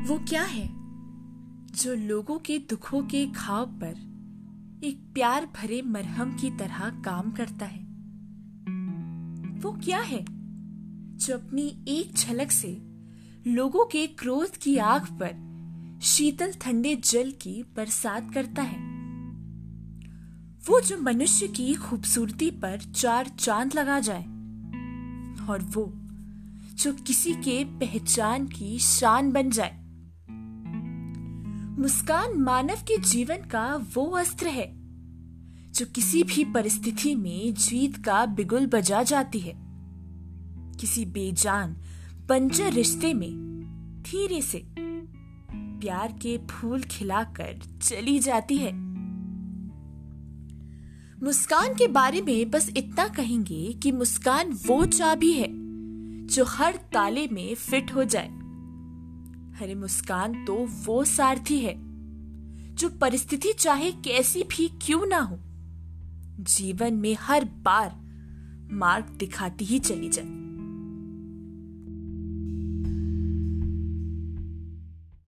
वो क्या है? जो लोगों के दुखों के घाव पर एक प्यार भरे मरहम की तरह काम करता है। वो क्या है जो अपनी एक झलक से लोगों के क्रोध की आग पर शीतल ठंडे जल की बरसात करता है? वो जो मनुष्य की खूबसूरती पर चार चाँद लगा जाए और वो जो किसी के पहचान की शान बन जाए। मुस्कान मानव के जीवन का वो अस्त्र है, जो किसी भी परिस्थिति में जीत का बिगुल बजा जाती है। किसी बेजान पंचर रिश्ते में धीरे से प्यार के फूल खिलाकर चली जाती है। मुस्कान के बारे में बस इतना कहेंगे कि मुस्कान वो चाबी है, जो हर ताले में फिट हो जाए। अरे मुस्कान तो वो सारथी है, जो परिस्थिति चाहे कैसी भी क्यों ना हो। जीवन में हर बार मार्ग दिखाती ही चली जाए।